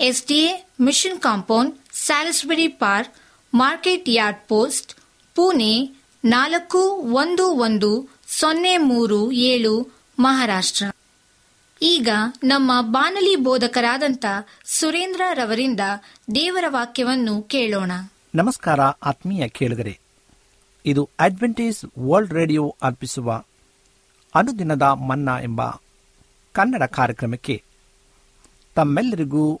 SDA mission compound, Salisbury Park, Market Yard post, Pune ನಾಲ್ಕು ಒಂದು ಒಂದು ಸೊನ್ನೆ ಮೂರು ಏಳು, ಮಹಾರಾಷ್ಟ್ರ. ಈಗ ನಮ್ಮ ಬಾನಲಿ ಬೋಧಕರಾದಂಥ ಸುರೇಂದ್ರ ರವರಿಂದ ದೇವರ ವಾಕ್ಯವನ್ನು ಕೇಳೋಣ. ನಮಸ್ಕಾರ ಆತ್ಮೀಯ ಕೇಳುಗರೆ. ಇದು ಅಡ್ವೆಂಟೇಜ್ ವರ್ಲ್ಡ್ ರೇಡಿಯೋ ಅರ್ಪಿಸುವ ಅನುದಿನದ ಮನ್ನಾ ಎಂಬ ಕನ್ನಡ ಕಾರ್ಯಕ್ರಮಕ್ಕೆ ತಮ್ಮೆಲ್ಲರಿಗೂ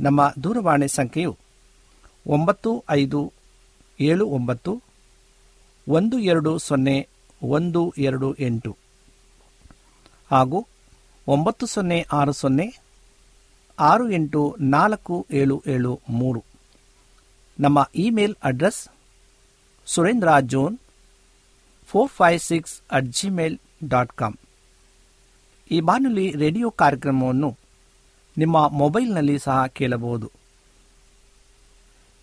ನಮ್ಮ ದೂರವಾಣಿ ಸಂಖ್ಯೆಯು ಒಂಬತ್ತು ಐದು ಏಳು ಒಂಬತ್ತು ಒಂದು ಎರಡು ಸೊನ್ನೆ ಒಂದು ಎರಡು ಎಂಟು ಹಾಗೂ ಒಂಬತ್ತು ಸೊನ್ನೆ ಆರು ಸೊನ್ನೆ ಆರು ಎಂಟು ನಾಲ್ಕು ಏಳು ಏಳು ಮೂರು. ನಮ್ಮ email address Surendra John four five six at Gmail dot com. ಈ ಬಾನುಲಿ ರೇಡಿಯೋ ಕಾರ್ಯಕ್ರಮವನ್ನು ನಿಮ್ಮ ಮೊಬೈಲ್ನಲ್ಲಿ ಸಹ ಕೇಳಬಹುದು.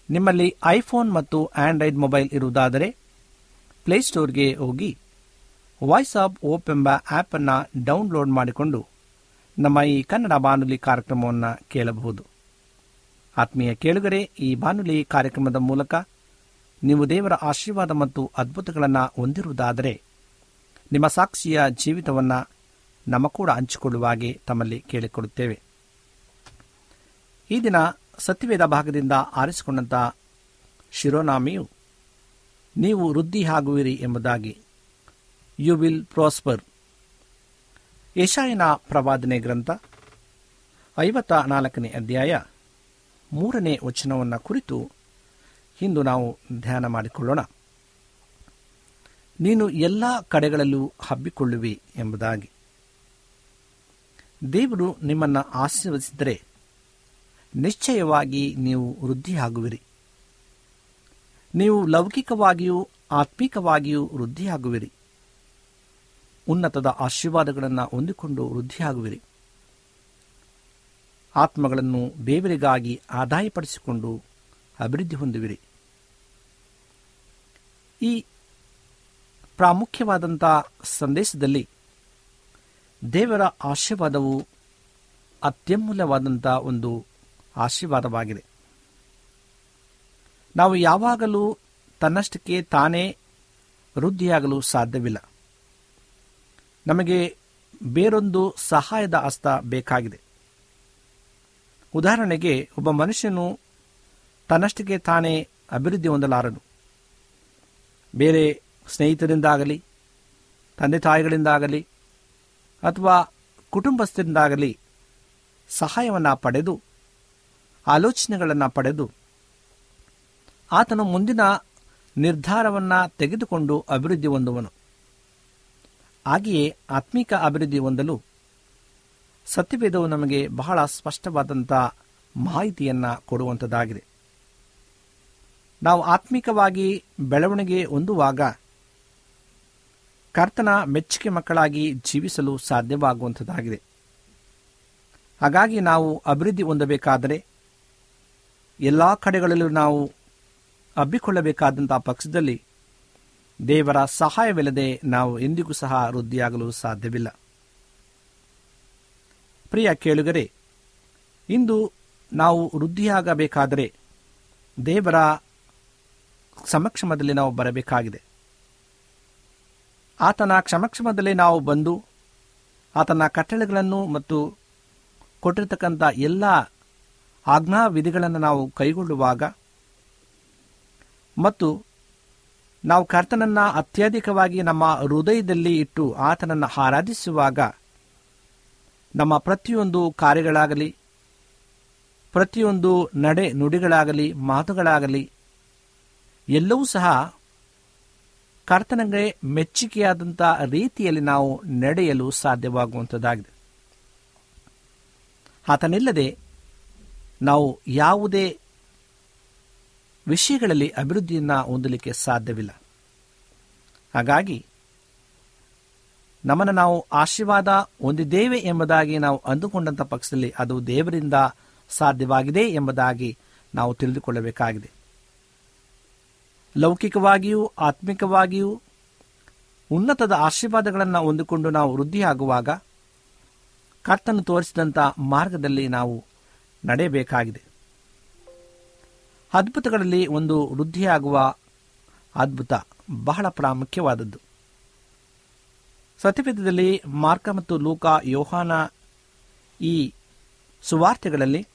ನಿಮ್ಮಲ್ಲಿ ಐಫೋನ್ ಮತ್ತು ಆಂಡ್ರಾಯ್ಡ್ ಮೊಬೈಲ್ ಇರುವುದಾದರೆ ಪ್ಲೇಸ್ಟೋರ್ಗೆ ಹೋಗಿ ವಾಯ್ಸ್ ಆಫ್ ಓಪ್ ಎಂಬ ಆ್ಯಪನ್ನು ಡೌನ್ಲೋಡ್ ಮಾಡಿಕೊಂಡು ನಮ್ಮ ಈ ಕನ್ನಡ ಬಾನುಲಿ ಕಾರ್ಯಕ್ರಮವನ್ನು ಕೇಳಬಹುದು. ಆತ್ಮೀಯ ಕೇಳುಗರೆ, ಈ ಬಾನುಲಿ ಕಾರ್ಯಕ್ರಮದ ಮೂಲಕ ನೀವು ದೇವರ ಆಶೀರ್ವಾದ ಮತ್ತು ಅದ್ಭುತಗಳನ್ನು ಹೊಂದಿರುವುದಾದರೆ ನಿಮ್ಮ ಸಾಕ್ಷಿಯ ಜೀವಿತವನ್ನು ನಮ್ಮ ಕೂಡ ಹಂಚಿಕೊಳ್ಳುವಾಗೆ ತಮ್ಮಲ್ಲಿ ಕೇಳಿಕೊಡುತ್ತೇವೆ ಈ ದಿನ ಸತ್ಯವೇದ ಭಾಗದಿಂದ ಆರಿಸಿಕೊಂಡಂಥ ಶಿರೋನಾಮಿಯು, ನೀವು ವೃದ್ಧಿ ಆಗುವಿರಿ ಎಂಬುದಾಗಿ ಯು ವಿಲ್ ಪ್ರಾಸ್ಪರ್ ಯಶಾಯನ ಪ್ರವಾದನೆ ಗ್ರಂಥ ಐವತ್ತ ನಾಲ್ಕನೇ ಅಧ್ಯಾಯ, ಮೂರನೇ ವಚನವನ್ನು ಕುರಿತು ಇಂದು ನಾವು ಧ್ಯಾನ ಮಾಡಿಕೊಳ್ಳೋಣ. ನೀನು ಎಲ್ಲ ಕಡೆಗಳಲ್ಲೂ ಹಬ್ಬಿಕೊಳ್ಳುವಿ ಎಂಬುದಾಗಿ. ದೇವರು ನಿಮ್ಮನ್ನು ಆಶೀರ್ವದಿಸಿದರೆ ನಿಶ್ಚಯವಾಗಿ ನೀವು ವೃದ್ಧಿಯಾಗುವಿರಿ. ನೀವು ಲೌಕಿಕವಾಗಿಯೂ ಆತ್ಮಿಕವಾಗಿಯೂ ವೃದ್ಧಿಯಾಗುವಿರಿ. ಉನ್ನತದ ಆಶೀರ್ವಾದಗಳನ್ನು ಹೊಂದಿಕೊಂಡು ವೃದ್ಧಿಯಾಗುವಿರಿ. ಆತ್ಮಗಳನ್ನು ದೇವರಿಗಾಗಿ ಆದಾಯಪಡಿಸಿಕೊಂಡು ಅಭಿವೃದ್ಧಿ ಹೊಂದುವಿರಿ. ಈ ಪ್ರಾಮುಖ್ಯವಾದಂಥ ಸಂದೇಶದಲ್ಲಿ ದೇವರ ಆಶೀರ್ವಾದವು ಅತ್ಯಮೂಲ್ಯವಾದಂಥ ಒಂದು ಆಶೀರ್ವಾದವಾಗಿದೆ. ನಾವು ಯಾವಾಗಲೂ ತನ್ನಷ್ಟಕ್ಕೆ ತಾನೇ ವೃದ್ಧಿಯಾಗಲು ಸಾಧ್ಯವಿಲ್ಲ. ನಮಗೆ ಬೇರೊಂದು ಸಹಾಯದ ಹಸ್ತ ಬೇಕಾಗಿದೆ. ಉದಾಹರಣೆಗೆ, ಒಬ್ಬ ಮನುಷ್ಯನು ತನ್ನಷ್ಟಕ್ಕೆ ತಾನೇ ಅಭಿವೃದ್ಧಿ ಹೊಂದಲಾರನು. ಬೇರೆ ಸ್ನೇಹಿತರಿಂದಾಗಲಿ, ತಂದೆ ತಾಯಿಗಳಿಂದಾಗಲಿ, ಅಥವಾ ಕುಟುಂಬಸ್ಥರಿಂದಾಗಲಿ ಸಹಾಯವನ್ನು ಪಡೆದು ಆಲೋಚನೆಗಳನ್ನು ಪಡೆದು ಆತನು ಮುಂದಿನ ನಿರ್ಧಾರವನ್ನು ತೆಗೆದುಕೊಂಡು ಅಭಿವೃದ್ಧಿ ಹೊಂದುವನು. ಹಾಗೆಯೇ ಆತ್ಮಿಕ ಅಭಿವೃದ್ಧಿ ಹೊಂದಲು ಸತ್ಯವೇದವು ನಮಗೆ ಬಹಳ ಸ್ಪಷ್ಟವಾದಂಥ ಮಾಹಿತಿಯನ್ನು ಕೊಡುವಂಥದ್ದಾಗಿದೆ ನಾವು ಆತ್ಮಿಕವಾಗಿ ಬೆಳವಣಿಗೆ ಹೊಂದುವಾಗ ಕರ್ತನ ಮೆಚ್ಚುಗೆ ಮಕ್ಕಳಾಗಿ ಜೀವಿಸಲು ಸಾಧ್ಯವಾಗುವಂಥದ್ದಾಗಿದೆ ಹಾಗಾಗಿ ನಾವು ಅಭಿವೃದ್ಧಿ ಹೊಂದಬೇಕಾದರೆ ಎಲ್ಲ ಕಡೆಗಳಲ್ಲೂ ನಾವು ಹಬ್ಬಿಕೊಳ್ಳಬೇಕಾದಂಥ ಪಕ್ಷದಲ್ಲಿ ದೇವರ ಸಹಾಯವಿಲ್ಲದೆ ನಾವು ಎಂದಿಗೂ ಸಹ ವೃದ್ಧಿಯಾಗಲು ಸಾಧ್ಯವಿಲ್ಲ. ಪ್ರಿಯ ಕೇಳುಗರೆ, ಇಂದು ನಾವು ವೃದ್ಧಿಯಾಗಬೇಕಾದರೆ ದೇವರ ಸಮಕ್ಷಮದಲ್ಲಿ ನಾವು ಬರಬೇಕಾಗಿದೆ. ಆತನ ಕ್ಷಮಕ್ಷಮದಲ್ಲಿ ನಾವು ಬಂದು ಆತನ ಕಟ್ಟಳೆಗಳನ್ನು ಮತ್ತು ಕೊಟ್ಟಿರತಕ್ಕಂಥ ಎಲ್ಲ ಆಜ್ಞಾ ವಿಧಿಗಳನ್ನು ನಾವು ಕೈಗೊಳ್ಳುವಾಗ ಮತ್ತು ನಾವು ಕರ್ತನನ್ನ ಅತ್ಯಧಿಕವಾಗಿ ನಮ್ಮ ಹೃದಯದಲ್ಲಿ ಇಟ್ಟು ಆತನನ್ನು ಆರಾಧಿಸುವಾಗ ನಮ್ಮ ಪ್ರತಿಯೊಂದು ಕಾರ್ಯಗಳಾಗಲಿ, ಪ್ರತಿಯೊಂದು ನಡೆ ನುಡಿಗಳಾಗಲಿ, ಮಾತುಗಳಾಗಲಿ, ಎಲ್ಲವೂ ಸಹ ಕರ್ತನಿಗೆ ಮೆಚ್ಚುಗೆಯಾದಂಥ ರೀತಿಯಲ್ಲಿ ನಾವು ನಡೆಯಲು ಸಾಧ್ಯವಾಗುವಂಥದ್ದಾಗಿದೆ ಆತನಿಲ್ಲದೆ ನಾವು ಯಾವುದೇ ವಿಷಯಗಳಲ್ಲಿ ಅಭಿವೃದ್ಧಿಯನ್ನು ಹೊಂದಲಿಕ್ಕೆ ಸಾಧ್ಯವಿಲ್ಲ. ಹಾಗಾಗಿ ನಮ್ಮನ್ನು ನಾವು ಆಶೀರ್ವಾದ ಹೊಂದಿದ್ದೇವೆ ಎಂಬುದಾಗಿ ನಾವು ಅಂದುಕೊಂಡಂಥ ಪಕ್ಷದಲ್ಲಿ ಅದು ದೇವರಿಂದ ಸಾಧ್ಯವಾಗಿದೆ ಎಂಬುದಾಗಿ ನಾವು ತಿಳಿದುಕೊಳ್ಳಬೇಕಾಗಿದೆ. ಲೌಕಿಕವಾಗಿಯೂ ಆತ್ಮಿಕವಾಗಿಯೂ ಉನ್ನತದ ಆಶೀರ್ವಾದಗಳನ್ನು ಹೊಂದಿಕೊಂಡು ನಾವು ವೃದ್ಧಿಯಾಗುವಾಗ ಕರ್ತನು ತೋರಿಸಿದಂಥ ಮಾರ್ಗದಲ್ಲಿ ನಾವು ನಡೆಯಬೇಕಾಗಿದೆ. ಅದ್ಭುತಗಳಲ್ಲಿ ಒಂದು ವೃದ್ಧಿಯಾಗುವ ಅದ್ಭುತ ಬಹಳ ಪ್ರಾಮುಖ್ಯವಾದದ್ದು. ಸತ್ಯವೇದದಲ್ಲಿ ಮಾರ್ಕ ಮತ್ತು ಲೂಕ, ಯೋಹಾನ ಈ ಸುವಾರ್ತೆಗಳಲ್ಲಿ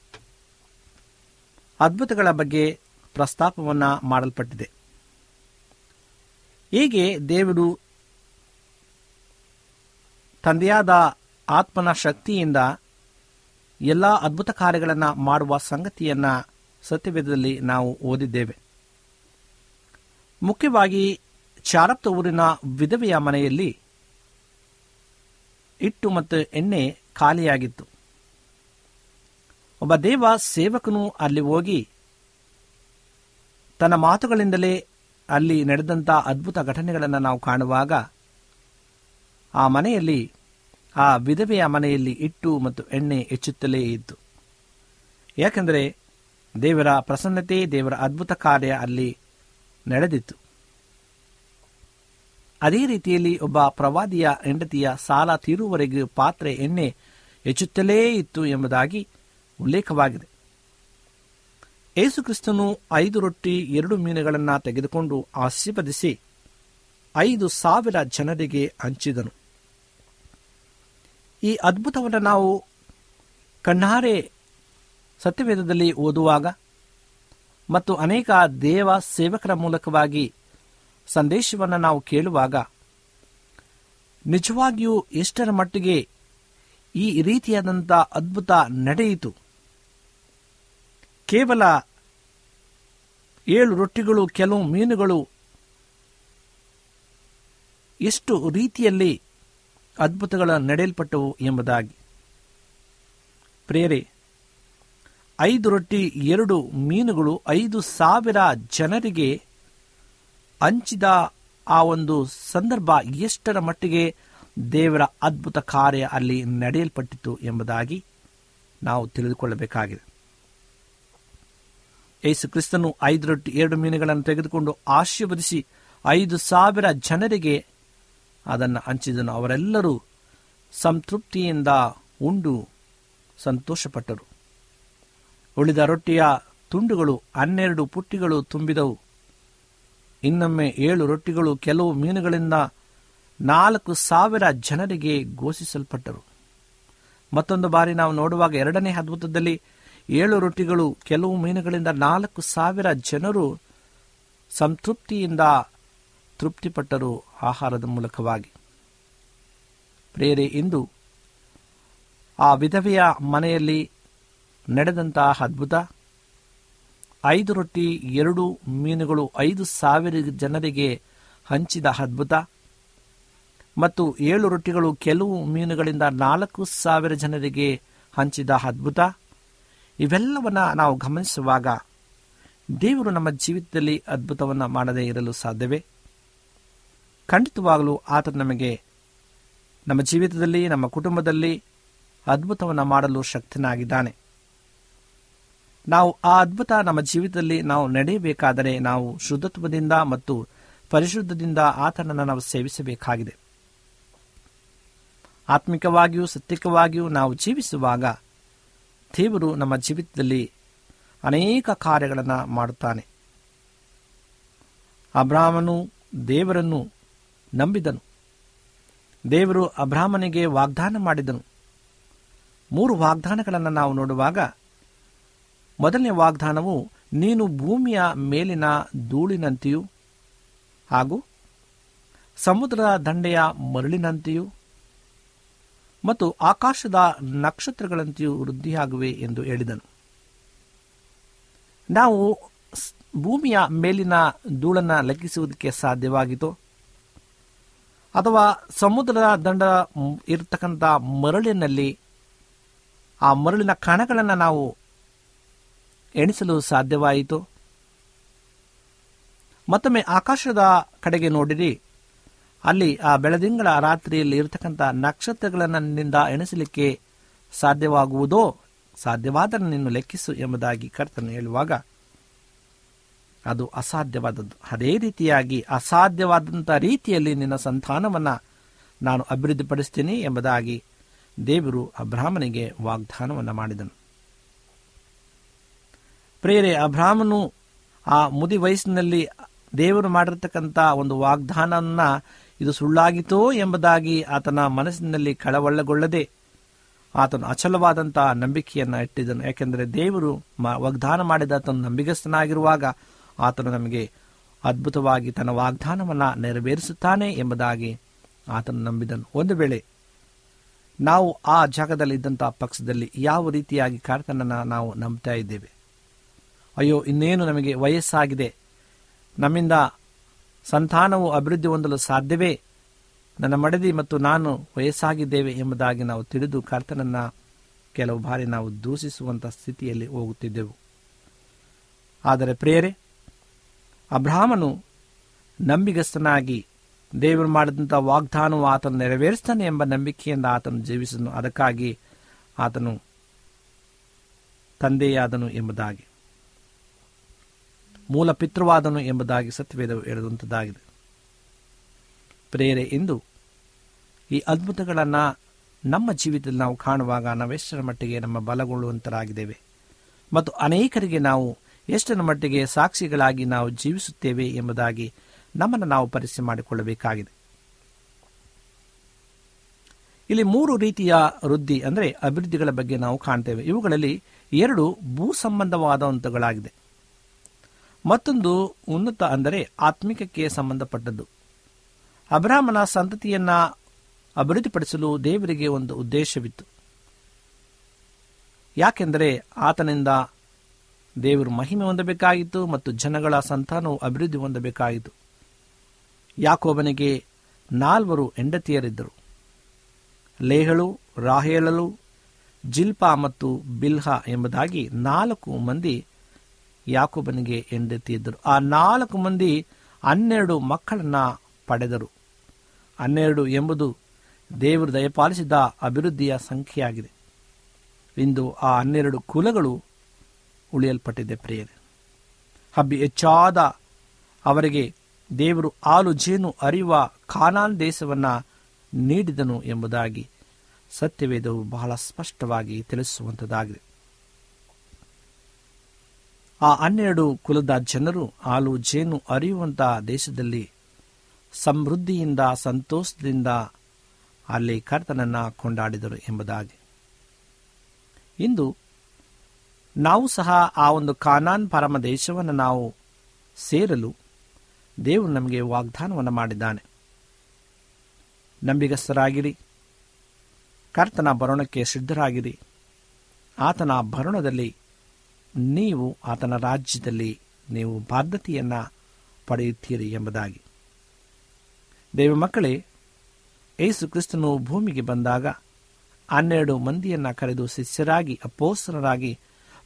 ಅದ್ಭುತಗಳ ಬಗ್ಗೆ ಪ್ರಸ್ತಾಪವನ್ನು ಮಾಡಲ್ಪಟ್ಟಿದೆ. ಹೀಗೆ ದೇವರು ತಂದೆಯಾದ ಆತ್ಮನ ಶಕ್ತಿಯಿಂದ ಎಲ್ಲ ಅದ್ಭುತ ಕಾರ್ಯಗಳನ್ನು ಮಾಡುವ ಸಂಗತಿಯನ್ನು ಸತ್ಯವೇದದಲ್ಲಿ ನಾವು ಓದಿದ್ದೇವೆ. ಮುಖ್ಯವಾಗಿ ಚಾರಪ್ತ ಊರಿನ ವಿಧವೆಯ ಮನೆಯಲ್ಲಿ ಇಟ್ಟು ಮತ್ತು ಎಣ್ಣೆ ಖಾಲಿಯಾಗಿತ್ತು. ಒಬ್ಬ ದೇವ ಸೇವಕನು ಅಲ್ಲಿ ಹೋಗಿ ತನ್ನ ಮಾತುಗಳಿಂದಲೇ ಅಲ್ಲಿ ನಡೆದಂತಹ ಅದ್ಭುತ ಘಟನೆಗಳನ್ನು ನಾವು ಕಾಣುವಾಗ ಆ ಮನೆಯಲ್ಲಿ ಆ ವಿಧವೆಯ ಮನೆಯಲ್ಲಿ ಇಟ್ಟು ಮತ್ತು ಎಣ್ಣೆ ಹೆಚ್ಚುತ್ತಲೇ ಇತ್ತು. ಯಾಕೆಂದರೆ ದೇವರ ಪ್ರಸನ್ನತೆ, ದೇವರ ಅದ್ಭುತ ಕಾರ್ಯ ಅಲ್ಲಿ ನಡೆದಿತ್ತು. ಅದೇ ರೀತಿಯಲ್ಲಿ ಒಬ್ಬ ಪ್ರವಾದಿಯ ಹೆಂಡತಿಯ ಸಾಲ ತೀರುವವರೆಗೂ ಪಾತ್ರೆ, ಎಣ್ಣೆ ಹೆಚ್ಚುತ್ತಲೇ ಇತ್ತು ಎಂಬುದಾಗಿ ಉಲ್ಲೇಖವಾಗಿದೆ. ಯೇಸು ಕ್ರಿಸ್ತನು ಐದು ರೊಟ್ಟಿ, ಎರಡು ಮೀನುಗಳನ್ನು ತೆಗೆದುಕೊಂಡು ಆಶೀರ್ವದಿಸಿ ಐದು ಸಾವಿರ ಜನರಿಗೆ ಹಂಚಿದನು. ಈ ಅದ್ಭುತವನ್ನು ನಾವು ಕಣ್ಣಾರೆ ಸತ್ಯವೇದದಲ್ಲಿ ಓದುವಾಗ ಮತ್ತು ಅನೇಕ ದೇವ ಸೇವಕರ ಮೂಲಕವಾಗಿ ಸಂದೇಶವನ್ನು ನಾವು ಕೇಳುವಾಗ ನಿಜವಾಗಿಯೂ ಎಷ್ಟರ ಮಟ್ಟಿಗೆ ಈ ರೀತಿಯಾದಂಥ ಅದ್ಭುತ ನಡೆಯಿತು. ಕೇವಲ ಏಳು ರೊಟ್ಟಿಗಳು, ಕೆಲವು ಮೀನುಗಳು ಎಷ್ಟು ರೀತಿಯಲ್ಲಿ ಅದ್ಭುತಗಳ ನಡೆಯಲ್ಪಟ್ಟವು ಎಂಬುದಾಗಿ. ಪ್ರೇರೆ ಐದು ರೊಟ್ಟಿ, ಎರಡು ಮೀನುಗಳು, ಐದು ಸಾವಿರ ಜನರಿಗೆ ಹಂಚಿದ ಆ ಒಂದು ಸಂದರ್ಭ ಎಷ್ಟರ ಮಟ್ಟಿಗೆ ದೇವರ ಅದ್ಭುತ ಕಾರ್ಯ ಅಲ್ಲಿ ನಡೆಯಲ್ಪಟ್ಟಿತು ಎಂಬುದಾಗಿ ನಾವು ತಿಳಿದುಕೊಳ್ಳಬೇಕಾಗಿದೆ. ಯೇಸು ಕ್ರಿಸ್ತನು ಐದು ರೊಟ್ಟಿ, ಎರಡು ಮೀನುಗಳನ್ನು ತೆಗೆದುಕೊಂಡು ಆಶೀರ್ವದಿಸಿ ಐದು ಸಾವಿರ ಜನರಿಗೆ ಅದನ್ನು ಹಂಚಿದನು. ಅವರೆಲ್ಲರೂ ಸಂತೃಪ್ತಿಯಿಂದ ಉಂಡು ಸಂತೋಷಪಟ್ಟರು. ಉಳಿದ ರೊಟ್ಟಿಯ ತುಂಡುಗಳು ಹನ್ನೆರಡು ಪುಟ್ಟಿಗಳು ತುಂಬಿದವು. ಇನ್ನೊಮ್ಮೆ ಏಳು ರೊಟ್ಟಿಗಳು ಕೆಲವು ಮೀನುಗಳಿಂದ ನಾಲ್ಕು ಸಾವಿರ ಜನರಿಗೆ ಘೋಷಿಸಲ್ಪಟ್ಟರು. ಮತ್ತೊಂದು ಬಾರಿ ನಾವು ನೋಡುವಾಗ ಎರಡನೇ ಅದ್ಭುತದಲ್ಲಿ ಏಳು ರೊಟ್ಟಿಗಳು, ಕೆಲವು ಮೀನುಗಳಿಂದ ನಾಲ್ಕು ಸಾವಿರ ಜನರು ಸಂತೃಪ್ತಿಯಿಂದ ತೃಪ್ತಿಪಟ್ಟರು ಆಹಾರದ ಮೂಲಕವಾಗಿ. ಪ್ರೇರೆ ಇಂದು ಆ ವಿಧವೆಯ ಮನೆಯಲ್ಲಿ ನಡೆದಂತಹ ಅದ್ಭುತ ಐದು ರೊಟ್ಟಿ, ಎರಡು ಮೀನುಗಳು, ಐದು ಸಾವಿರ ಜನರಿಗೆ ಹಂಚಿದ ಅದ್ಭುತ ಮತ್ತು ಏಳು ರೊಟ್ಟಿಗಳು ಕೆಲವು ಮೀನುಗಳಿಂದ ನಾಲ್ಕು ಸಾವಿರ ಜನರಿಗೆ ಹಂಚಿದ ಅದ್ಭುತ. ಇವೆಲ್ಲವನ್ನ ನಾವು ಗಮನಿಸುವಾಗ ದೇವರು ನಮ್ಮ ಜೀವಿತದಲ್ಲಿ ಅದ್ಭುತವನ್ನು ಮಾಡದೇ ಇರಲು ಸಾಧ್ಯವೇ? ಖಂಡಿತವಾಗಲೂ ಆತ ನಮಗೆ ನಮ್ಮ ಜೀವಿತದಲ್ಲಿ, ನಮ್ಮ ಕುಟುಂಬದಲ್ಲಿ ಅದ್ಭುತವನ್ನು ಮಾಡಲು ಶಕ್ತನಾಗಿದ್ದಾನೆ. ನಾವು ಆ ಅದ್ಭುತ ನಮ್ಮ ಜೀವಿತದಲ್ಲಿ ನಾವು ನಡೆಯಬೇಕಾದರೆ ನಾವು ಶುದ್ಧತ್ವದಿಂದ ಮತ್ತು ಪರಿಶುದ್ಧದಿಂದ ಆತನನ್ನು ನಾವು ಸೇವಿಸಬೇಕಾಗಿದೆ. ಆತ್ಮಿಕವಾಗಿಯೂ ಸತ್ಯಿಕವಾಗಿಯೂ ನಾವು ಜೀವಿಸುವಾಗ ದೇವರು ನಮ್ಮ ಜೀವಿತದಲ್ಲಿ ಅನೇಕ ಕಾರ್ಯಗಳನ್ನು ಮಾಡುತ್ತಾನೆ. ಅಬ್ರಾಹ್ಮನು ದೇವರನ್ನು ನಂಬಿದನು. ದೇವರು ಅಬ್ರಾಹ್ಮನಿಗೆ ವಾಗ್ದಾನ ಮಾಡಿದನು. ಮೂರು ವಾಗ್ದಾನಗಳನ್ನು ನಾವು ನೋಡುವಾಗ, ಮೊದಲನೇ ವಾಗ್ದಾನವು ನೀನು ಭೂಮಿಯ ಮೇಲಿನ ಧೂಳಿನಂತೆಯೂ ಹಾಗೂ ಸಮುದ್ರದ ದಂಡೆಯ ಮರಳಿನಂತೆಯೂ ಮತ್ತು ಆಕಾಶದ ನಕ್ಷತ್ರಗಳಂತೆಯೂ ವೃದ್ಧಿಯಾಗುವೆ ಎಂದು ಹೇಳಿದನು. ನಾವು ಭೂಮಿಯ ಮೇಲಿನ ಧೂಳನ್ನು ಲೆಕ್ಕಿಸುವುದಕ್ಕೆ ಸಾಧ್ಯವಾಗಿತ್ತು ಅಥವಾ ಸಮುದ್ರದ ದಂಡ ಇರತಕ್ಕಂಥ ಮರಳಿನಲ್ಲಿ ಆ ಮರಳಿನ ಕಣಗಳನ್ನು ನಾವು ಎಣಿಸಲು ಸಾಧ್ಯವಾಯಿತು. ಮತ್ತೊಮ್ಮೆ ಆಕಾಶದ ಕಡೆಗೆ ನೋಡಿರಿ. ಅಲ್ಲಿ ಆ ಬೆಳದಿಂಗಳ ರಾತ್ರಿಯಲ್ಲಿ ಇರತಕ್ಕಂಥ ನಕ್ಷತ್ರಗಳನ್ನಿಂದ ಎಣಿಸಲಿಕ್ಕೆ ಸಾಧ್ಯವಾಗುವುದೋ ಸಾಧ್ಯವಾದರೆ ನೀನು ಲೆಕ್ಕಿಸು ಎಂಬುದಾಗಿ ಕರ್ತನು ಹೇಳುವಾಗ ಅದು ಅಸಾಧ್ಯವಾದದ್ದು. ಅದೇ ರೀತಿಯಾಗಿ ಅಸಾಧ್ಯವಾದಂಥ ರೀತಿಯಲ್ಲಿ ನಿನ್ನ ಸಂತಾನವನ್ನು ನಾನು ಅಭಿವೃದ್ಧಿಪಡಿಸ್ತೀನಿ ಎಂಬುದಾಗಿ ದೇವರು ಅಬ್ರಾಹ್ಮನಿಗೆ ವಾಗ್ದಾನವನ್ನು ಮಾಡಿದನು. ಪ್ರೇರೆ ಅಬ್ರಾಹ್ಮನು ಆ ಮುದಿ ವಯಸ್ಸಿನಲ್ಲಿ ದೇವರು ಮಾಡಿರ್ತಕ್ಕಂಥ ಒಂದು ವಾಗ್ದಾನ ಇದು ಸುಳ್ಳಾಗಿತೋ ಎಂಬುದಾಗಿ ಆತನ ಮನಸ್ಸಿನಲ್ಲಿ ಕಳವಳಗೊಳ್ಳದೆ ಆತನು ಅಚಲವಾದಂತಹ ನಂಬಿಕೆಯನ್ನು ಇಟ್ಟಿದ್ದನು ಯಾಕೆಂದರೆ ದೇವರು ವಾಗ್ದಾನ ಮಾಡಿದ ಆತನು ನಂಬಿಗಸ್ತನಾಗಿರುವಾಗ ಆತನು ನಮಗೆ ಅದ್ಭುತವಾಗಿ ತನ್ನ ವಾಗ್ದಾನವನ್ನು ನೆರವೇರಿಸುತ್ತಾನೆ ಎಂಬುದಾಗಿ ಆತನು ನಂಬಿದನು. ಒಂದು ವೇಳೆ ನಾವು ಆ ಜಾಗದಲ್ಲಿ ಇದ್ದಂಥ ಪಕ್ಷದಲ್ಲಿ ಯಾವ ರೀತಿಯಾಗಿ ಕರ್ತನನ್ನು ನಾವು ನಂಬ್ತಾ ಇದ್ದೇವೆ? ಅಯ್ಯೋ, ಇನ್ನೇನು ನಮಗೆ ವಯಸ್ಸಾಗಿದೆ. ನಮ್ಮಿಂದ ಸಂತಾನವು ಅಭಿವೃದ್ಧಿ ಹೊಂದಲು ಸಾಧ್ಯವೇ? ನನ್ನ ಮಡದಿ ಮತ್ತು ನಾನು ವಯಸ್ಸಾಗಿದ್ದೇವೆ ಎಂಬುದಾಗಿ ನಾವು ತಿಳಿದು ಕರ್ತನನ್ನು ಕೆಲವು ಬಾರಿ ನಾವು ದೂಷಿಸುವಂಥ ಸ್ಥಿತಿಯಲ್ಲಿ ಹೋಗುತ್ತಿದ್ದೆವು. ಆದರೆ ಪ್ರೇರೆ ಅಬ್ರಾಹ್ಮನು ನಂಬಿಗಸ್ತನಾಗಿ ದೇವರು ಮಾಡಿದಂಥ ವಾಗ್ದಾನವು ಆತನು ನೆರವೇರಿಸ್ತಾನೆ ಎಂಬ ನಂಬಿಕೆಯಿಂದ ಆತನು ಜೀವಿಸಿದನು. ಅದಕ್ಕಾಗಿ ಆತನು ತಂದೆಯಾದನು ಎಂಬುದಾಗಿ ಮೂಲ ಪಿತೃವಾದನು ಎಂಬುದಾಗಿ ಸತ್ಯವೇದವು ಹೇಳುವಂಥದ್ದಾಗಿದೆ ಪ್ರೇರೆ ಎಂದು ಈ ಅದ್ಭುತಗಳನ್ನು ನಮ್ಮ ಜೀವಿತದಲ್ಲಿ ನಾವು ಕಾಣುವಾಗ ನಾವೆಷ್ಟರ ಮಟ್ಟಿಗೆ ನಮ್ಮ ಬಲಗೊಳ್ಳುವಂತರಾಗಿದ್ದೇವೆ. ಮತ್ತು ಅನೇಕರಿಗೆ ನಾವು ಎಷ್ಟರ ಮಟ್ಟಿಗೆ ಸಾಕ್ಷಿಗಳಾಗಿ ನಾವು ಜೀವಿಸುತ್ತೇವೆ ಎಂಬುದಾಗಿ ನಮ್ಮನ್ನು ನಾವು ಪರೀಕ್ಷೆ ಮಾಡಿಕೊಳ್ಳಬೇಕಾಗಿದೆ. ಇಲ್ಲಿ ಮೂರು ರೀತಿಯ ವೃದ್ಧಿ ಅಂದರೆ ಅಭಿವೃದ್ಧಿಗಳ ಬಗ್ಗೆ ನಾವು ಕಾಣ್ತೇವೆ. ಇವುಗಳಲ್ಲಿ ಎರಡು ಭೂ ಸಂಬಂಧವಾದಂಥಗಳಾಗಿದೆ ಮತ್ತೊಂದು ಉನ್ನತ ಅಂದರೆ ಆತ್ಮಿಕಕ್ಕೆ ಸಂಬಂಧಪಟ್ಟದ್ದು. ಅಬ್ರಾಹ್ಮನ ಸಂತತಿಯನ್ನ ಅಭಿವೃದ್ಧಿಪಡಿಸಲು ದೇವರಿಗೆ ಒಂದು ಉದ್ದೇಶವಿತ್ತು. ಯಾಕೆಂದರೆ ಆತನಿಂದ ದೇವರು ಮಹಿಮೆ ಹೊಂದಬೇಕಾಗಿತ್ತು ಮತ್ತು ಜನಗಳ ಸಂತಾನವು ಅಭಿವೃದ್ಧಿ ಹೊಂದಬೇಕಾಯಿತು. ಯಾಕೋಬನಿಗೆ ನಾಲ್ವರು ಹೆಂಡತಿಯರಿದ್ದರು. ಲೇಹಳು ರಾಹೇಳಲು ಜಿಲ್ಪಾ ಮತ್ತು ಬಿಲ್ಹ ಎಂಬುದಾಗಿ ನಾಲ್ಕು ಮಂದಿ ಯಾಕೋಬನಿಗೆ ಹೆಂಡತಿಯಿದ್ದರು ಆ ನಾಲ್ಕು ಮಂದಿ ಹನ್ನೆರಡು ಮಕ್ಕಳನ್ನು ಪಡೆದರು. ಹನ್ನೆರಡು ಎಂಬುದು ದೇವರು ದಯಪಾಲಿಸಿದ ಅಭಿವೃದ್ಧಿಯ ಸಂಖ್ಯೆಯಾಗಿದೆ. ಇಂದು ಆ ಹನ್ನೆರಡು ಕುಲಗಳು ಉಳಿಯಲ್ಪಟ್ಟಿದೆ ಪ್ರಿಯರೇ. ಹಬ್ಬಿ ಹೆಚ್ಚಾದ ಅವರಿಗೆ ದೇವರು ಹಾಲು ಜೇನು ಅರಿಯುವ ಖಾನಾನ್ ದೇಶವನ್ನು ನೀಡಿದನು ಎಂಬುದಾಗಿ ಸತ್ಯವೇದವು ಬಹಳ ಸ್ಪಷ್ಟವಾಗಿ ತಿಳಿಸುವಂಥದ್ದಾಗಿದೆ ಆ ಹನ್ನೆರಡು ಕುಲದ ಜನರು ಹಾಲು ಜೇನು ಅರಿಯುವಂತಹ ದೇಶದಲ್ಲಿ ಸಮೃದ್ಧಿಯಿಂದ ಸಂತೋಷದಿಂದ ಅಲ್ಲಿ ಕರ್ತನನ್ನು ಕೊಂಡಾಡಿದರು ಎಂಬುದಾಗಿ. ಇಂದು ನಾವು ಸಹ ಆ ಒಂದು ಕಾನಾನ್ ಪರಮ ದೇಶವನ್ನು ನಾವು ಸೇರಲು ದೇವರು ನಮಗೆ ವಾಗ್ದಾನವನ್ನು ಮಾಡಿದ್ದಾನೆ. ನಂಬಿಗಸ್ತರಾಗಿರಿ ಕರ್ತನ ಭರಣಕ್ಕೆ ಸಿದ್ಧರಾಗಿರಿ. ಆತನ ಭರಣದಲ್ಲಿ ನೀವು ಆತನ ರಾಜ್ಯದಲ್ಲಿ ನೀವು ಬಾಧ್ಯತೆಯನ್ನು ಪಡೆಯುತ್ತೀರಿ ಎಂಬುದಾಗಿ. ದೇವ ಮಕ್ಕಳೇ ಏಸು ಕ್ರಿಸ್ತನು ಭೂಮಿಗೆ ಬಂದಾಗ ಹನ್ನೆರಡು ಮಂದಿಯನ್ನ ಕರೆದು ಶಿಷ್ಯರಾಗಿ ಅಪೋಸ್ತರರಾಗಿ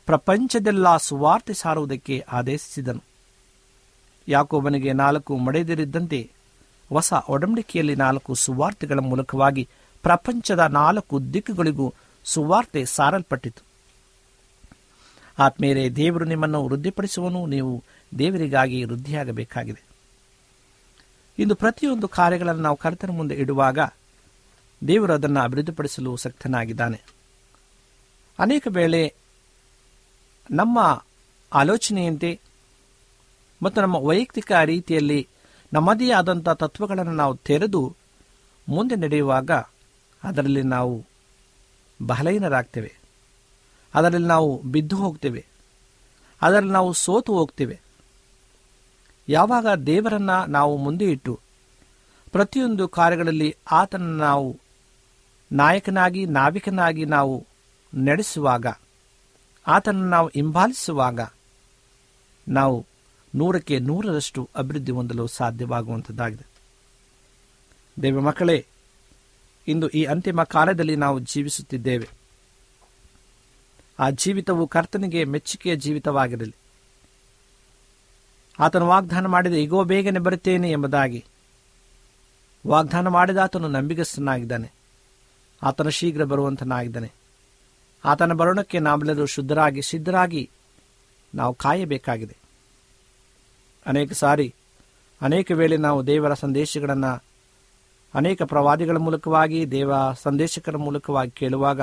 ಪ್ರಪಂಚದೆಲ್ಲ ಸುವಾರ್ತೆ ಸಾರುವುದಕ್ಕೆ ಆದೇಶಿಸಿದನು. ಯಾಕೋಬನಿಗೆ ನಾಲ್ಕು ಮಡೆದಿರಿದ್ದಂತೆ ಹೊಸ ಒಡಂಬಡಿಕೆಯಲ್ಲಿ ನಾಲ್ಕು ಸುವಾರ್ತೆಗಳ ಮೂಲಕವಾಗಿ ಪ್ರಪಂಚದ ನಾಲ್ಕು ದಿಕ್ಕುಗಳಿಗೂ ಸುವಾರ್ತೆ ಸಾರಲ್ಪಟ್ಟಿತು. ಆತ್ಮೇಲೆ ದೇವರು ನಿಮ್ಮನ್ನು ವೃದ್ಧಿಪಡಿಸುವನು, ನೀವು ದೇವರಿಗಾಗಿ ವೃದ್ಧಿಯಾಗಬೇಕಾಗಿದೆ. ಇಂದು ಪ್ರತಿಯೊಂದು ಕಾರ್ಯಗಳನ್ನು ನಾವು ಕರ್ತನ ಮುಂದೆ ಇಡುವಾಗ ದೇವರು ಅದನ್ನು ಅಭಿವೃದ್ಧಿಪಡಿಸಲು ಸಕ್ತನಾಗಿದ್ದಾನೆ. ಅನೇಕ ವೇಳೆ ನಮ್ಮ ಆಲೋಚನೆಯಂತೆ ಮತ್ತು ನಮ್ಮ ವೈಯಕ್ತಿಕ ರೀತಿಯಲ್ಲಿ ನಮ್ಮದೇ ಆದಂಥ ತತ್ವಗಳನ್ನು ನಾವು ತೆರೆದು ಮುಂದೆ ನಡೆಯುವಾಗ ಅದರಲ್ಲಿ ನಾವು ಬಲಹೀನರಾಗ್ತೇವೆ ಅದರಲ್ಲಿ ನಾವು ಬಿದ್ದು ಹೋಗ್ತೇವೆ. ಅದರಲ್ಲಿ ನಾವು ಸೋತು ಹೋಗ್ತೇವೆ. ಯಾವಾಗ ದೇವರನ್ನ ನಾವು ಮುಂದೆ ಇಟ್ಟು ಪ್ರತಿಯೊಂದು ಕಾರ್ಯಗಳಲ್ಲಿ ಆತನ ನಾವು ನಾಯಕನಾಗಿ, ನಾವಿಕನಾಗಿ ನಾವು ನಡೆಸುವಾಗ ಆತನನ್ನು ನಾವು ಹಿಂಬಾಲಿಸುವಾಗ ನಾವು ನೂರಕ್ಕೆ ನೂರರಷ್ಟು ಅಭಿವೃದ್ಧಿ ಹೊಂದಲು ಸಾಧ್ಯವಾಗುವಂಥದ್ದಾಗಿದೆ. ದೇವ ಮಕ್ಕಳೇ, ಇಂದು ಈ ಅಂತಿಮ ಕಾಲದಲ್ಲಿ ನಾವು ಜೀವಿಸುತ್ತಿದ್ದೇವೆ. ಆ ಜೀವಿತವು ಕರ್ತನಿಗೆ ಮೆಚ್ಚುಗೆಯ ಜೀವಿತವಾಗಿರಲಿ. ಆತನು ವಾಗ್ದಾನ ಮಾಡಿದ ಈಗೋ ಬೇಗನೆ ಬರುತ್ತೇನೆ ಎಂಬುದಾಗಿ. ವಾಗ್ದಾನ ಮಾಡಿದ ಆತನು ನಂಬಿಗಸ್ತನಾಗಿದ್ದಾನೆ. ಆತನು ಶೀಘ್ರ ಬರುವಂತನಾಗಿದ್ದಾನೆ. ಆತನ ಬರೋಣಕ್ಕೆ ನಾವೆಲ್ಲರೂ ಶುದ್ಧರಾಗಿ, ಸಿದ್ಧರಾಗಿ ನಾವು ಕಾಯಬೇಕಾಗಿದೆ. ಅನೇಕ ಸಾರಿ, ಅನೇಕ ವೇಳೆ ನಾವು ದೇವರ ಸಂದೇಶಗಳನ್ನು ಅನೇಕ ಪ್ರವಾದಿಗಳ ಮೂಲಕವಾಗಿ, ದೇವ ಸಂದೇಶಕರ ಮೂಲಕವಾಗಿ ಕೇಳುವಾಗ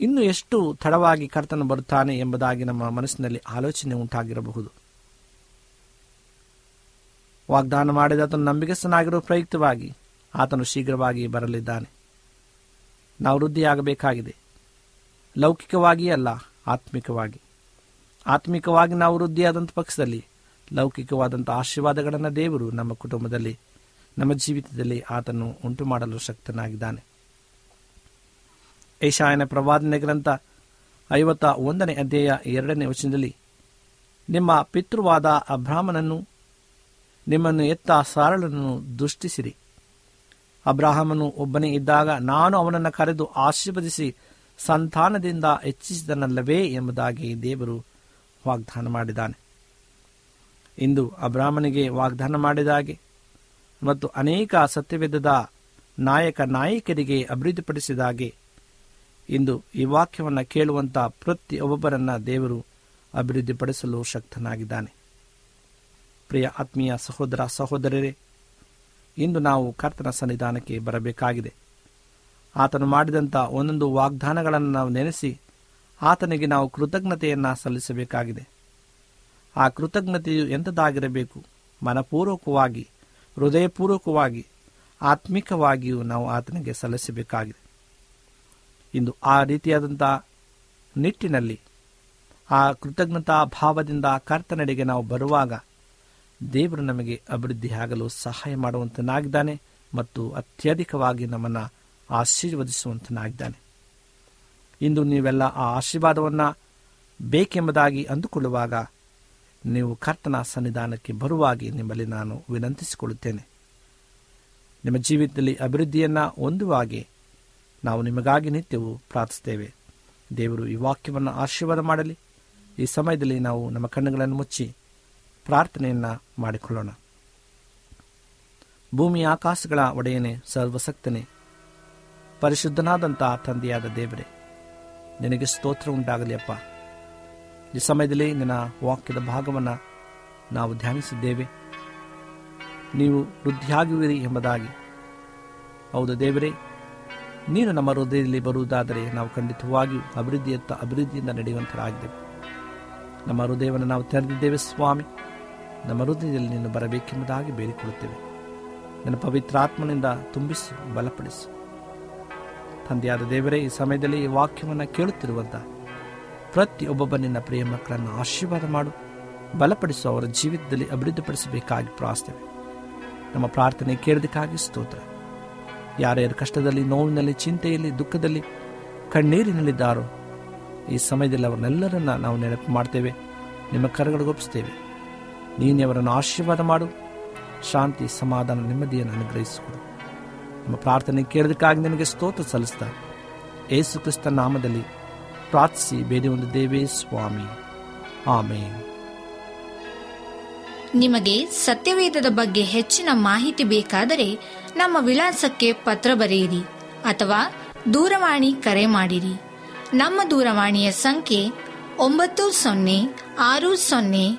ಇನ್ನು ಎಷ್ಟು ತಡವಾಗಿ ಕರ್ತನು ಬರುತ್ತಾನೆ ಎಂಬುದಾಗಿ ನಮ್ಮ ಮನಸ್ಸಿನಲ್ಲಿ ಆಲೋಚನೆ ಉಂಟಾಗಿರಬಹುದು. ವಾಗ್ದಾನ ಮಾಡಿದ ಆತನು ನಂಬಿಗಸ್ತನಾಗಿರುವ ಪ್ರಯುಕ್ತವಾಗಿ ಆತನು ಶೀಘ್ರವಾಗಿ ಬರಲಿದ್ದಾನೆ. ನಾವು ವೃದ್ಧಿಯಾಗಬೇಕಾಗಿದೆ. ಲೌಕಿಕವಾಗಿ ಅಲ್ಲ, ಆತ್ಮಿಕವಾಗಿ. ಆತ್ಮಿಕವಾಗಿ ನಾವು ವೃದ್ಧಿಯಾದಂಥ ಪಕ್ಷದಲ್ಲಿ, ಲೌಕಿಕವಾದಂಥ ಆಶೀರ್ವಾದಗಳನ್ನು ದೇವರು ನಮ್ಮ ಕುಟುಂಬದಲ್ಲಿ, ನಮ್ಮ ಜೀವಿತದಲ್ಲಿ ಆತನು ಉಂಟು ಮಾಡಲು ಶಕ್ತನಾಗಿದ್ದಾನೆ. ಏಷಾಯನ ಪ್ರವಾದನೆ ಗ್ರಂಥ ಐವತ್ತ ಒಂದನೇ ಅಧ್ಯಾಯ ಎರಡನೇ ವಚನದಲ್ಲಿ, ನಿಮ್ಮ ಪಿತೃವಾದ ಅಬ್ರಾಹ್ಮನನ್ನು, ನಿಮ್ಮನ್ನು ಎತ್ತ ಸಾರಳನ್ನು ದೃಷ್ಟಿಸಿರಿ. ಅಬ್ರಾಹಮನು ಒಬ್ಬನೇ ಇದ್ದಾಗ ನಾನು ಅವನನ್ನು ಕರೆದು ಆಶೀರ್ವದಿಸಿ ಸಂತಾನದಿಂದ ಹೆಚ್ಚಿಸಿದನಲ್ಲವೇ ಎಂಬುದಾಗಿ ದೇವರು ವಾಗ್ದಾನ ಮಾಡಿದ್ದಾನೆ. ಇಂದು ಅಬ್ರಾಹ್ಮನಿಗೆ ವಾಗ್ದಾನ ಮಾಡಿದಾಗೆ ಮತ್ತು ಅನೇಕ ಸತ್ಯವೇದದ ನಾಯಕ ನಾಯಕರಿಗೆ ಅಭಿವೃದ್ಧಿಪಡಿಸಿದಾಗೆ ಇಂದು ಈ ವಾಕ್ಯವನ್ನು ಕೇಳುವಂಥ ಪ್ರತಿ ಒಬ್ಬೊಬ್ಬರನ್ನ ದೇವರು ಅಭಿವೃದ್ಧಿಪಡಿಸಲು ಶಕ್ತನಾಗಿದ್ದಾನೆ. ಪ್ರಿಯ ಆತ್ಮೀಯ ಸಹೋದರ ಸಹೋದರರೇ ಇಂದು ನಾವು ಕರ್ತನ ಸನ್ನಿಧಾನಕ್ಕೆ ಬರಬೇಕಾಗಿದೆ. ಆತನು ಮಾಡಿದಂಥ ಒಂದೊಂದು ವಾಗ್ದಾನಗಳನ್ನು ನಾವು ನೆನೆಸಿ ಆತನಿಗೆ ನಾವು ಕೃತಜ್ಞತೆಯನ್ನು ಸಲ್ಲಿಸಬೇಕಾಗಿದೆ. ಆ ಕೃತಜ್ಞತೆಯು ಎಂಥದ್ದಾಗಿರಬೇಕು? ಮನಪೂರ್ವಕವಾಗಿ, ಹೃದಯಪೂರ್ವಕವಾಗಿ, ಆತ್ಮಿಕವಾಗಿಯೂ ನಾವು ಆತನಿಗೆ ಸಲ್ಲಿಸಬೇಕಾಗಿದೆ. ಇಂದು ಆ ರೀತಿಯಾದಂಥ ನಿಟ್ಟಿನಲ್ಲಿ, ಆ ಕೃತಜ್ಞತಾ ಭಾವದಿಂದ ಕರ್ತನಡೆಗೆ ನಾವು ಬರುವಾಗ ದೇವರು ನಮಗೆ ಅಭಿವೃದ್ಧಿಯಾಗಲು ಸಹಾಯ ಮಾಡುವಂತನಾಗಿದ್ದಾನೆ ಮತ್ತು ಅತ್ಯಧಿಕವಾಗಿ ನಮ್ಮನ್ನು ಆಶೀರ್ವದಿಸುವಂತನಾಗಿದ್ದಾನೆ. ಇಂದು ನೀವೆಲ್ಲ ಆ ಆಶೀರ್ವಾದವನ್ನು ಬೇಕೆಂಬುದಾಗಿ ಅಂದುಕೊಳ್ಳುವಾಗ ನೀವು ಕರ್ತನ ಸನ್ನಿಧಾನಕ್ಕೆ ಬರುವಾಗಿ ನಿಮ್ಮಲ್ಲಿ ನಾನು ವಿನಂತಿಸಿಕೊಳ್ಳುತ್ತೇನೆ. ನಿಮ್ಮ ಜೀವಿತದಲ್ಲಿ ಅಭಿವೃದ್ಧಿಯನ್ನು ಹೊಂದುವಾಗೆ ನಾವು ನಿಮಗಾಗಿ ನಿತ್ಯವೂ ಪ್ರಾರ್ಥಿಸುತ್ತೇವೆ. ದೇವರು ಈ ವಾಕ್ಯವನ್ನು ಆಶೀರ್ವಾದ ಮಾಡಲಿ. ಈ ಸಮಯದಲ್ಲಿ ನಾವು ನಮ್ಮ ಕಣ್ಣುಗಳನ್ನು ಮುಚ್ಚಿ ಪ್ರಾರ್ಥನೆಯನ್ನು ಮಾಡಿಕೊಳ್ಳೋಣ. ಭೂಮಿ ಆಕಾಶಗಳ ಒಡೆಯನೆ, ಸರ್ವಸಕ್ತನೆ ಪರಿಶುದ್ಧನಾದಂಥ ತಂದೆಯಾದ ದೇವರೇ, ನಿನಗೆ ಸ್ತೋತ್ರ ಉಂಟಾಗಲಿ ಅಪ್ಪ. ಈ ಸಮಯದಲ್ಲಿ ನಿನ್ನ ವಾಕ್ಯದ ಭಾಗವನ್ನು ನಾವು ಧ್ಯಾನಿಸಿದ್ದೇವೆ. ನೀವು ವೃದ್ಧಿಯಾಗುವಿರಿ ಎಂಬುದಾಗಿ. ಹೌದು ದೇವರೇ, ನೀನು ನಮ್ಮ ಹೃದಯದಲ್ಲಿ ಬರುವುದಾದರೆ ನಾವು ಖಂಡಿತವಾಗಿಯೂ ಅಭಿವೃದ್ಧಿಯತ್ತ ಅಭಿವೃದ್ಧಿಯಿಂದ ನಡೆಯುವಂತರಾಗಿದ್ದೇವೆ. ನಮ್ಮ ಹೃದಯವನ್ನು ನಾವು ತೆರೆದಿದ್ದೇವೆ ಸ್ವಾಮಿ. ನಮ್ಮ ಹೃದಯದಲ್ಲಿ ನೀನು ಬರಬೇಕೆಂಬುದಾಗಿ ಬೇಡಿಕೊಳ್ಳುತ್ತೇವೆ. ನನ್ನ ಪವಿತ್ರಾತ್ಮನಿಂದ ತುಂಬಿಸು, ಬಲಪಡಿಸು. ತಂದೆಯಾದ ದೇವರೇ, ಈ ಸಮಯದಲ್ಲಿ ಈ ವಾಕ್ಯವನ್ನು ಕೇಳುತ್ತಿರುವಂಥ ಪ್ರತಿಯೊಬ್ಬೊಬ್ಬ ನಿನ್ನ ಪ್ರಿಯ ಮಕ್ಕಳನ್ನು ಆಶೀರ್ವಾದ ಮಾಡು, ಬಲಪಡಿಸು, ಅವರ ಜೀವಿತದಲ್ಲಿ ಅಭಿವೃದ್ಧಿಪಡಿಸಬೇಕಾಗಿ ಪ್ರಾರ್ಥನೆ ನಮ್ಮ ಪ್ರಾರ್ಥನೆ ಕೇಳೋದಕ್ಕಾಗಿ ಸ್ತೋತ್ರ. ಯಾರ್ಯಾರು ಕಷ್ಟದಲ್ಲಿ, ನೋವಿನಲ್ಲಿ, ಚಿಂತೆಯಲ್ಲಿ, ದುಃಖದಲ್ಲಿ, ಕಣ್ಣೀರಿನಲ್ಲಿದ್ದಾರೋ, ಈ ಸಮಯದಲ್ಲಿ ಅವರನ್ನೆಲ್ಲರನ್ನ ನಾವು ನೆನಪು ಮಾಡ್ತೇವೆ, ನಿಮ್ಮ ಕರಗಳಿಗೊಪ್ಪಿಸ್ತೇವೆ ನೀನೇ ಅವರನ್ನು ಆಶೀರ್ವಾದ ಮಾಡು. ಶಾಂತಿ, ಸಮಾಧಾನ, ನೆಮ್ಮದಿಯನ್ನು ಅನುಗ್ರಹಿಸಿಕೊಡು. ನಮ್ಮ ಪ್ರಾರ್ಥನೆ ಕೇಳೋದಕ್ಕಾಗಿ ನಿನಗೆ ಸ್ತೋತ್ರ ಸಲ್ಲಿಸ್ತಾ ಏಸು ಕ್ರಿಸ್ತ ನಾಮದಲ್ಲಿ ಪ್ರಾರ್ಥಿಸಿ ಬೇರೆ ಒಂದು ದೇವೇ ಸ್ವಾಮಿ. ಆಮೇನ್. ನಿಮಗೆ ಸತ್ಯವೇದದ ಬಗ್ಗೆ ಹೆಚ್ಚಿನ ಮಾಹಿತಿ ಬೇಕಾದರೆ ನಮ್ಮ ವಿಳಾಸಕ್ಕೆ ಪತ್ರ ಬರೆಯಿರಿ ಅಥವಾ ದೂರವಾಣಿ ಕರೆ ಮಾಡಿರಿ. ನಮ್ಮ ದೂರವಾಣಿಯ ಸಂಖ್ಯೆ ಒಂಬತ್ತು ಸೊನ್ನೆ ಆರು ಸೊನ್ನೆ